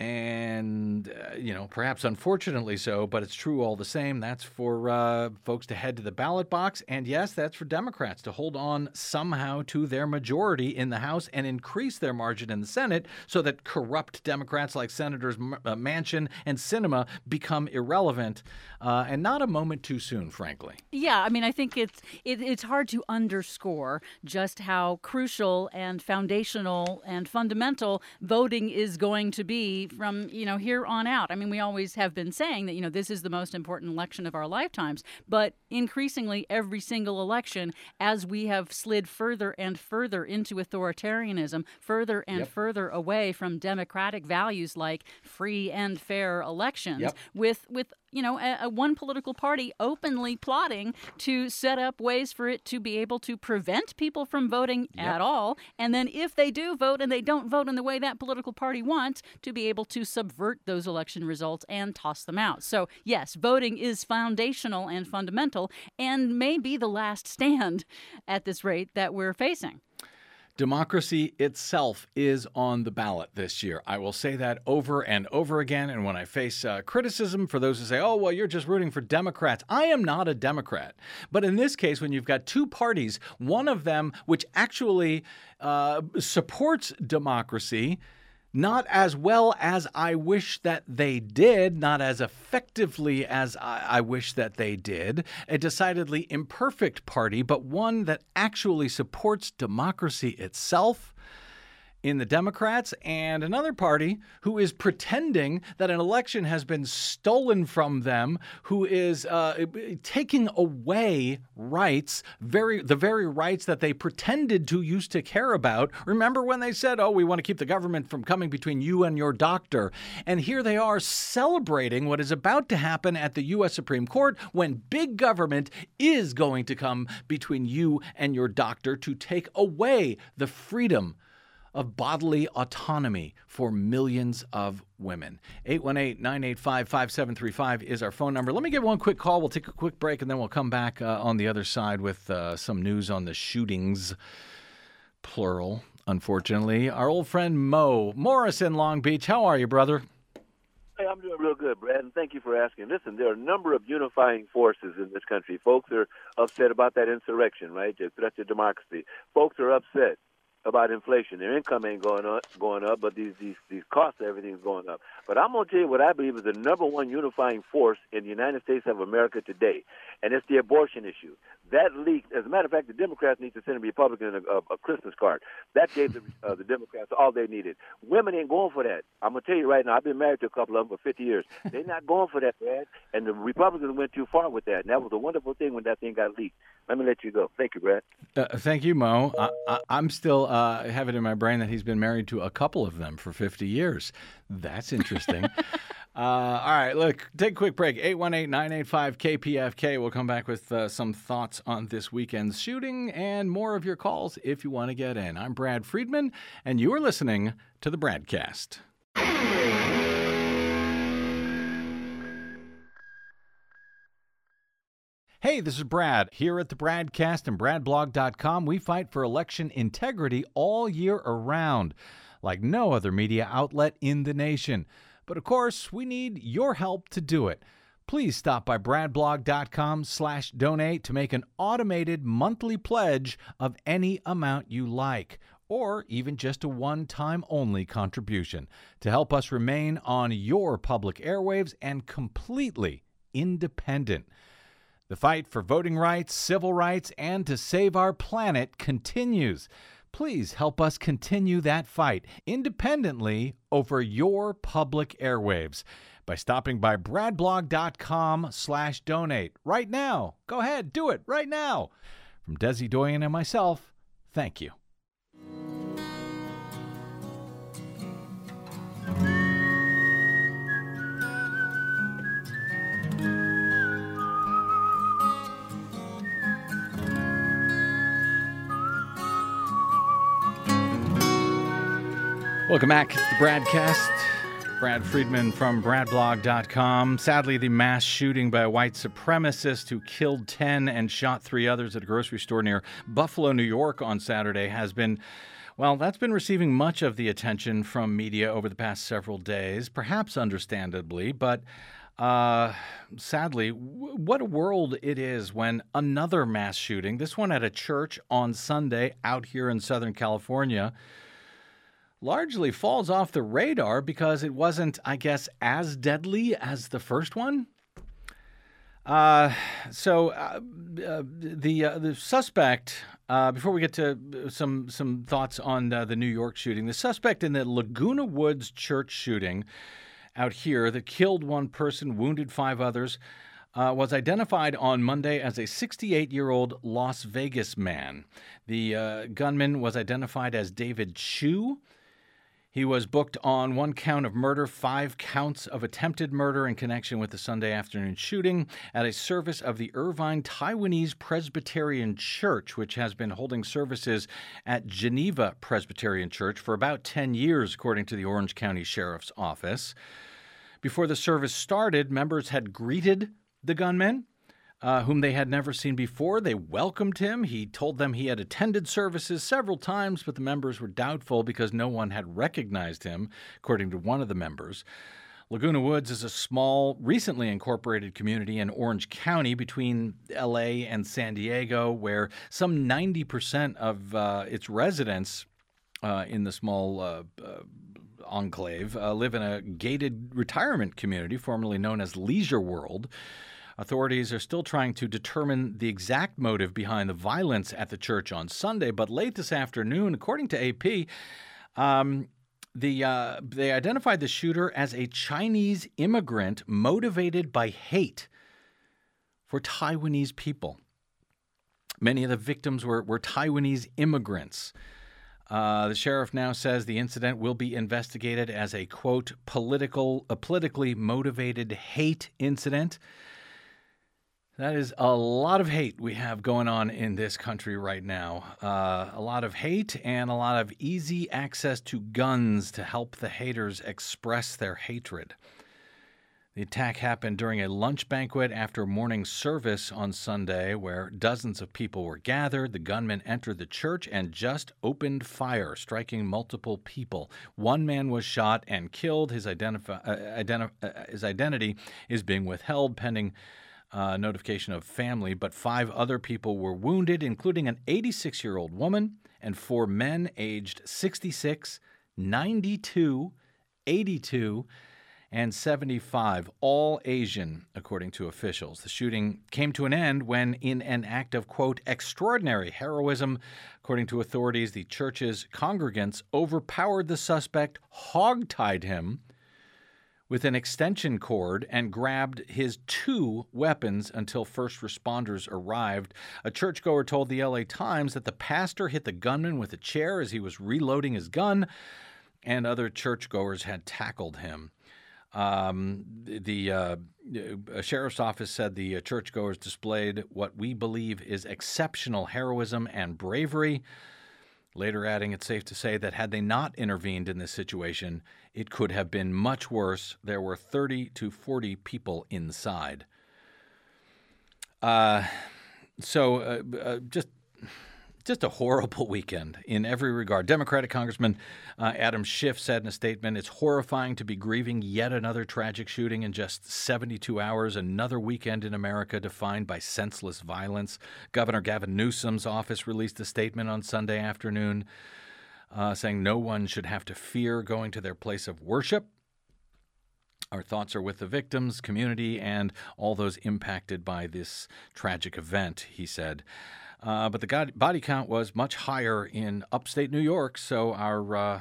And, uh, you know, perhaps unfortunately so, but it's true all the same. That's for uh, folks to head to the ballot box. And yes, that's for Democrats to hold on somehow to their majority in the House and increase their margin in the Senate so that corrupt Democrats like Senators uh, Manchin and Sinema become irrelevant. Uh, and not a moment too soon, frankly. Yeah, I mean, I think it's it, it's hard to underscore just how crucial and foundational and fundamental voting is going to be from you know here on out. I mean, we always have been saying that you know this is the most important election of our lifetimes, but increasingly every single election, as we have slid further and further into authoritarianism, further and yep. further away from democratic values like free and fair elections, yep. with with you know, a, a one political party openly plotting to set up ways for it to be able to prevent people from voting yep. at all. And then if they do vote and they don't vote in the way that political party wants, to be able to subvert those election results and toss them out. So, yes, voting is foundational and fundamental and may be the last stand at this rate that we're facing. Democracy itself is on the ballot this year. I will say that over and over again. And when I face uh, criticism for those who say, oh, well, you're just rooting for Democrats, I am not a Democrat. But in this case, when you've got two parties, one of them which actually uh, supports democracy, not as well as I wish that they did, not as effectively as I, I, wish that they did. A decidedly imperfect party, but one that actually supports democracy itself in the Democrats and another party who is pretending that an election has been stolen from them, who is uh, taking away rights, very the very rights that they pretended to used to care about. Remember when they said, "Oh, we want to keep the government from coming between you and your doctor," and here they are celebrating what is about to happen at the U.S. Supreme Court when big government is going to come between you and your doctor to take away the freedom of bodily autonomy for millions of women. 818 985 5735 is our phone number. Let me give one quick call. We'll take a quick break and then we'll come back uh, on the other side with uh, some news on the shootings, plural, unfortunately. Our old friend Mo Morris in Long Beach. How are you, brother? Hey, I'm doing real good, Brad, and thank you for asking. Listen, there are a number of unifying forces in this country. Folks are upset about that insurrection, right? The threat to democracy. Folks are upset about inflation. Their income ain't going up, going up, but these these these costs, everything's going up. But I'm gonna tell you what I believe is the number one unifying force in the United States of America today, and it's the abortion issue. That leaked. As a matter of fact, the Democrats need to send a Republican a, a, a Christmas card. That gave the, uh, the Democrats all they needed. Women ain't going for that. I'm gonna tell you right now. I've been married to a couple of them for 50 years. They're not going for that, Brad. And the Republicans went too far with that. And that was a wonderful thing when that thing got leaked. Let me let you go. Thank you, Brad. Uh, thank you, Mo. I, am still uh, have it in my brain that he's been married to a couple of them for 50 years. That's interesting. uh, all right, look, take a quick break. 818 985 KPFK. We'll come back with uh, some thoughts on this weekend's shooting and more of your calls if you want to get in. I'm Brad Friedman, and you are listening to the BradCast. Hey, this is Brad. Here at the BradCast and BradBlog.com, we fight for election integrity all year around, like no other media outlet in the nation. But of course, we need your help to do it. Please stop by bradblog.com slash donate to make an automated monthly pledge of any amount you like, or even just a one-time only contribution to help us remain on your public airwaves and completely independent. The fight for voting rights, civil rights, and to save our planet continues. Please help us continue that fight independently over your public airwaves by stopping by bradblog.com slash donate right now. Go ahead, do it right now. From Desi Doyen and myself, thank you. Welcome back to the BradCast. Brad Friedman from BradBlog.com. Sadly, the mass shooting by a white supremacist who killed 10 and shot three others at a grocery store near Buffalo, New York on Saturday has been. Well, that's been receiving much of the attention from media over the past several days, perhaps understandably, but uh, sadly, w- what a world it is when another mass shooting, this one at a church on Sunday out here in Southern California, largely falls off the radar because it wasn't, I guess, as deadly as the first one. Uh, so uh, uh, the uh, the suspect. Uh, before we get to some some thoughts on uh, the New York shooting, the suspect in the Laguna Woods church shooting out here that killed one person, wounded five others, was identified on Monday as a 68 year old Las Vegas man. The gunman was identified as David Chou. He was booked on one count of murder, five counts of attempted murder in connection with the Sunday afternoon shooting at a service of the Irvine Taiwanese Presbyterian Church, which has been holding services at Geneva Presbyterian Church for about 10 years, according to the Orange County Sheriff's Office. Before the service started, members had greeted the gunmen uh, whom they had never seen before. They welcomed him. He told them he had attended services several times, but the members were doubtful because no one had recognized him, according to one of the members. Laguna Woods is a small, recently incorporated community in Orange County between LA and San Diego, where some 90% of uh, its residents uh, in the small uh, uh enclave uh, live in a gated retirement community, formerly known as Leisure World. Authorities are still trying to determine the exact motive behind the violence at the church on Sunday, but late this afternoon, according to AP, um, the uh, they identified the shooter as a Chinese immigrant motivated by hate for Taiwanese people. Many of the victims were, were Taiwanese immigrants. Uh, the sheriff now says the incident will be investigated as a quote political, a politically motivated hate incident. That is a lot of hate we have going on in this country right now. Uh, a lot of hate and a lot of easy access to guns to help the haters express their hatred. The attack happened during a lunch banquet after morning service on Sunday, where dozens of people were gathered. The gunman entered the church and just opened fire, striking multiple people. One man was shot and killed. His, identifi- uh, identi- uh, his identity is being withheld pending uh, notification of family, but five other people were wounded, including an 86 year old woman and four men aged 66, 92, 82, and 75, all Asian, according to officials. The shooting came to an end when, in an act of, quote, extraordinary heroism, according to authorities, the church's congregants overpowered the suspect, hogtied him, with an extension cord and grabbed his two weapons until first responders arrived. A churchgoer told the LA Times that the pastor hit the gunman with a chair as he was reloading his gun, and other churchgoers had tackled him. Um, the uh, sheriff's office said the churchgoers displayed what we believe is exceptional heroism and bravery. Later, adding it's safe to say that had they not intervened in this situation, it could have been much worse. There were 30 to 40 people inside. Uh, so, uh, uh, just just a horrible weekend in every regard. Democratic Congressman uh, Adam Schiff said in a statement, It's horrifying to be grieving yet another tragic shooting in just 72 hours, another weekend in America defined by senseless violence. Governor Gavin Newsom's office released a statement on Sunday afternoon uh, saying no one should have to fear going to their place of worship. Our thoughts are with the victims, community, and all those impacted by this tragic event, he said. Uh, but the body count was much higher in upstate New York, so our uh,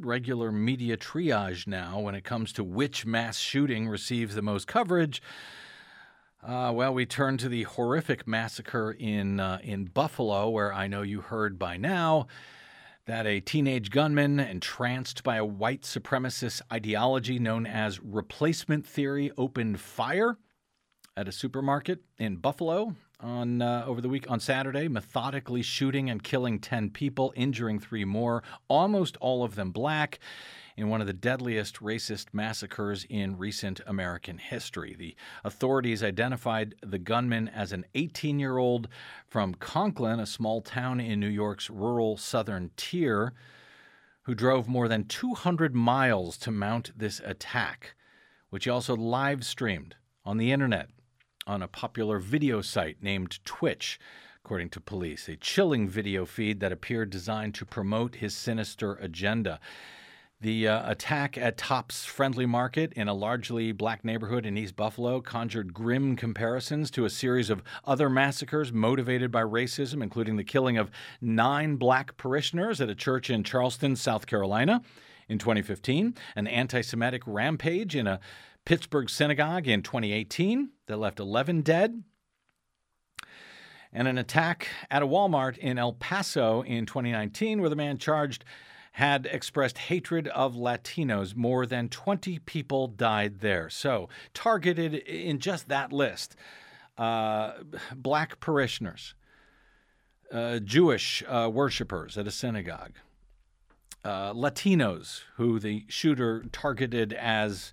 regular media triage now when it comes to which mass shooting receives the most coverage. Uh, well, we turn to the horrific massacre in uh, in Buffalo, where I know you heard by now that a teenage gunman entranced by a white supremacist ideology known as replacement theory opened fire at a supermarket in Buffalo on uh, over the week on Saturday, methodically shooting and killing 10 people, injuring three more, almost all of them black in one of the deadliest racist massacres in recent American history. The authorities identified the gunman as an 18 year old from Conklin, a small town in New York's rural southern tier, who drove more than 200 miles to mount this attack, which he also live streamed on the internet on a popular video site named Twitch according to police. A chilling video feed that appeared designed to promote his sinister agenda. The uh, attack at Tops Friendly Market in a largely black neighborhood in East Buffalo conjured grim comparisons to a series of other massacres motivated by racism, including the killing of nine black parishioners at a church in Charleston, South Carolina in 2015, an anti Semitic rampage in a Pittsburgh synagogue in 2018 that left 11 dead, and an attack at a Walmart in El Paso in 2019 where the man charged had expressed hatred of Latinos. More than 20 people died there. So, targeted in just that list uh, black parishioners, uh, Jewish uh, worshippers at a synagogue, uh, Latinos who the shooter targeted as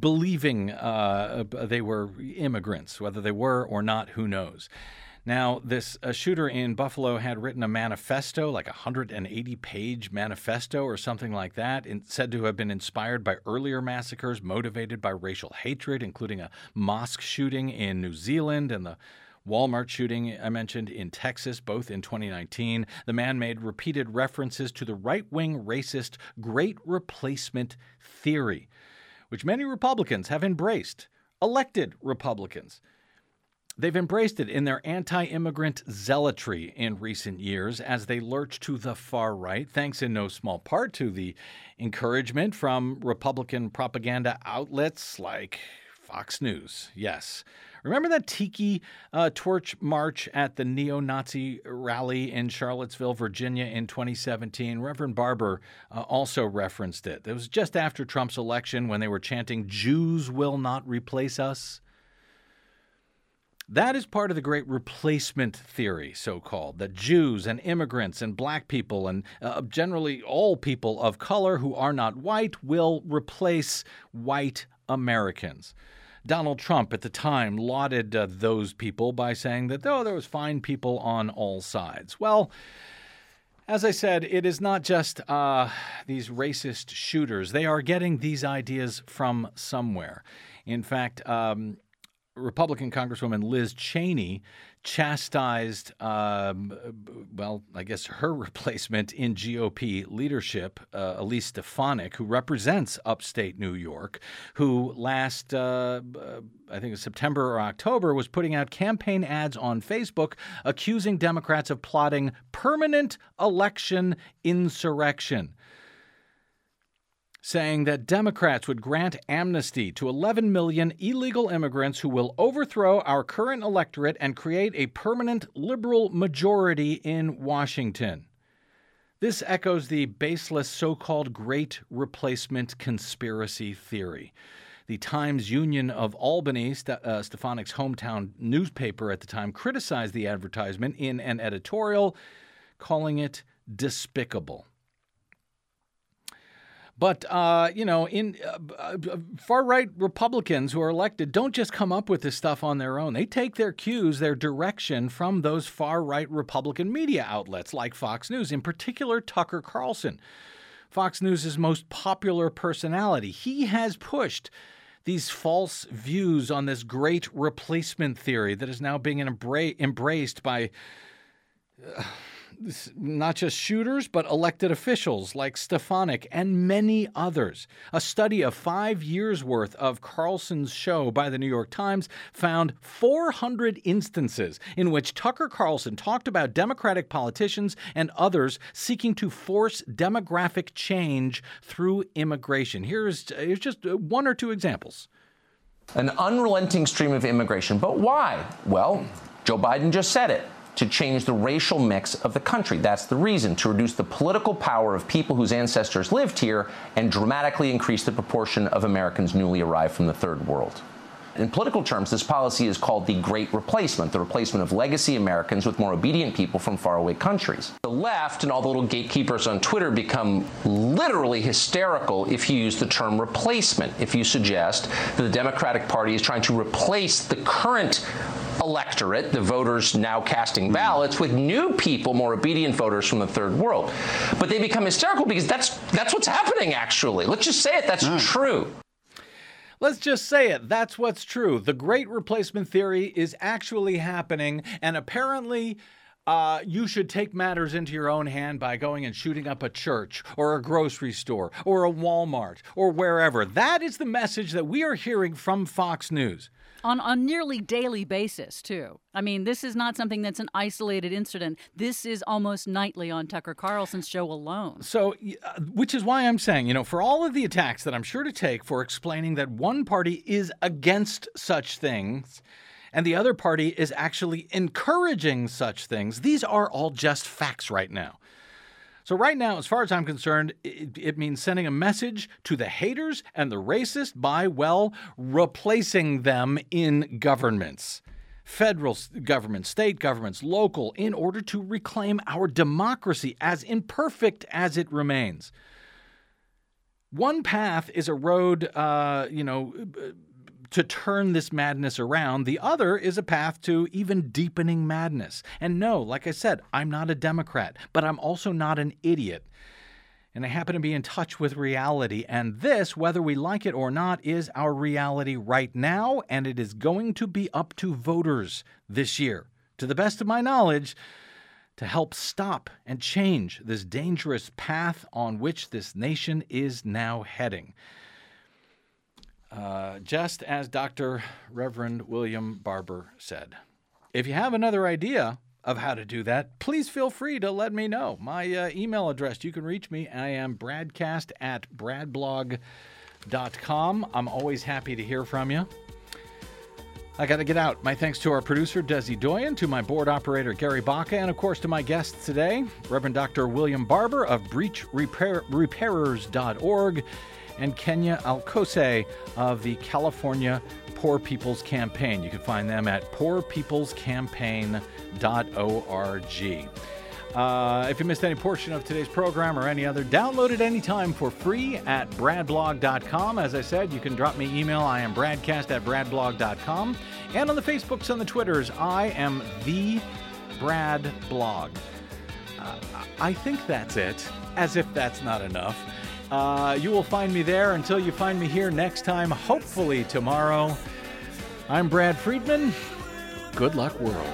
believing uh, they were immigrants, whether they were or not, who knows. Now, this uh, shooter in Buffalo had written a manifesto, like a 180 page manifesto or something like that, said to have been inspired by earlier massacres motivated by racial hatred, including a mosque shooting in New Zealand and the Walmart shooting I mentioned in Texas, both in 2019. The man made repeated references to the right wing racist Great Replacement theory, which many Republicans have embraced, elected Republicans. They've embraced it in their anti immigrant zealotry in recent years as they lurch to the far right, thanks in no small part to the encouragement from Republican propaganda outlets like Fox News. Yes. Remember that tiki uh, torch march at the neo Nazi rally in Charlottesville, Virginia in 2017? Reverend Barber uh, also referenced it. It was just after Trump's election when they were chanting, Jews will not replace us. That is part of the great replacement theory, so called, that Jews and immigrants and black people and uh, generally all people of color who are not white will replace white Americans. Donald Trump at the time lauded uh, those people by saying that, oh, there was fine people on all sides. Well, as I said, it is not just uh, these racist shooters. They are getting these ideas from somewhere. In fact, um, Republican Congresswoman Liz Cheney chastised, um, well, I guess her replacement in GOP leadership, uh, Elise Stefanik, who represents upstate New York, who last, uh, I think it was September or October, was putting out campaign ads on Facebook accusing Democrats of plotting permanent election insurrection saying that Democrats would grant amnesty to 11 million illegal immigrants who will overthrow our current electorate and create a permanent liberal majority in Washington. This echoes the baseless so called Great Replacement conspiracy theory. The Times Union of Albany, St- uh, Stefanik's hometown newspaper at the time, criticized the advertisement in an editorial, calling it despicable. But uh, you know, in uh, uh, far right Republicans who are elected don't just come up with this stuff on their own. They take their cues, their direction from those far right Republican media outlets like Fox News, in particular Tucker Carlson, Fox News' most popular personality. He has pushed these false views on this great replacement theory that is now being embra- embraced by. Uh, not just shooters, but elected officials like Stefanik and many others. A study of five years' worth of Carlson's show by the New York Times found 400 instances in which Tucker Carlson talked about Democratic politicians and others seeking to force demographic change through immigration. Here's, here's just uh, one or two examples. An unrelenting stream of immigration. But why? Well, Joe Biden just said it to change the racial mix of the country. That's the reason, to reduce the political power of people whose ancestors lived here and dramatically increase the proportion of Americans newly arrived from the third world. In political terms, this policy is called the Great Replacement, the replacement of legacy Americans with more obedient people from faraway countries. The left and all the little gatekeepers on Twitter become literally hysterical if you use the term replacement, if you suggest that the Democratic Party is trying to replace the current electorate, the voters now casting ballots, with new people, more obedient voters from the third world. But they become hysterical because that's that's what's happening actually. Let's just say it, that's mm. true. Let's just say it. That's what's true. The great replacement theory is actually happening, and apparently. Uh, you should take matters into your own hand by going and shooting up a church or a grocery store or a Walmart or wherever. That is the message that we are hearing from Fox News on a nearly daily basis too. I mean, this is not something that's an isolated incident. This is almost nightly on Tucker Carlson's show alone. So, uh, which is why I'm saying, you know, for all of the attacks that I'm sure to take for explaining that one party is against such things and the other party is actually encouraging such things, these are all just facts right now. So, right now, as far as I'm concerned, it, it, means sending a message to the haters and the racist by, well, replacing them in governments. Federal governments, state governments, local, in order to reclaim our democracy as imperfect as it remains. One path is a road, uh, you know, to turn this madness around. The other is a path to even deepening madness. And no, like I said, I'm not a Democrat, but I'm also not an idiot. And I happen to be in touch with reality. And this, whether we like it or not, is our reality right now. And it is going to be up to voters this year, to the best of my knowledge, to help stop and change this dangerous path on which this nation is now heading. Uh, just as Dr. Reverend William Barber said. If you have another idea of how to do that, please feel free to let me know. My uh, email address, you can reach me. I am bradcast at bradblog.com. I'm always happy to hear from you. I got to get out. My thanks to our producer, Desi Doyen, to my board operator, Gary Baca, and of course to my guests today, Reverend Dr. William Barber of breachrepairers.org and Kenia Alcocer of the California Poor People's Campaign. You can find them at poorpeoplescampaign.org. Uh, if you missed any portion of today's program or any other, download it anytime for free at bradblog.com. As I said, you can drop me email. I am bradcast at bradblog.com. And on the Facebooks and the Twitters, I am the Brad Blog. Uh, I think that's it, as if that's not enough. Uh, you will find me there until you find me here next time, hopefully tomorrow. I'm Brad Friedman. Good luck, world.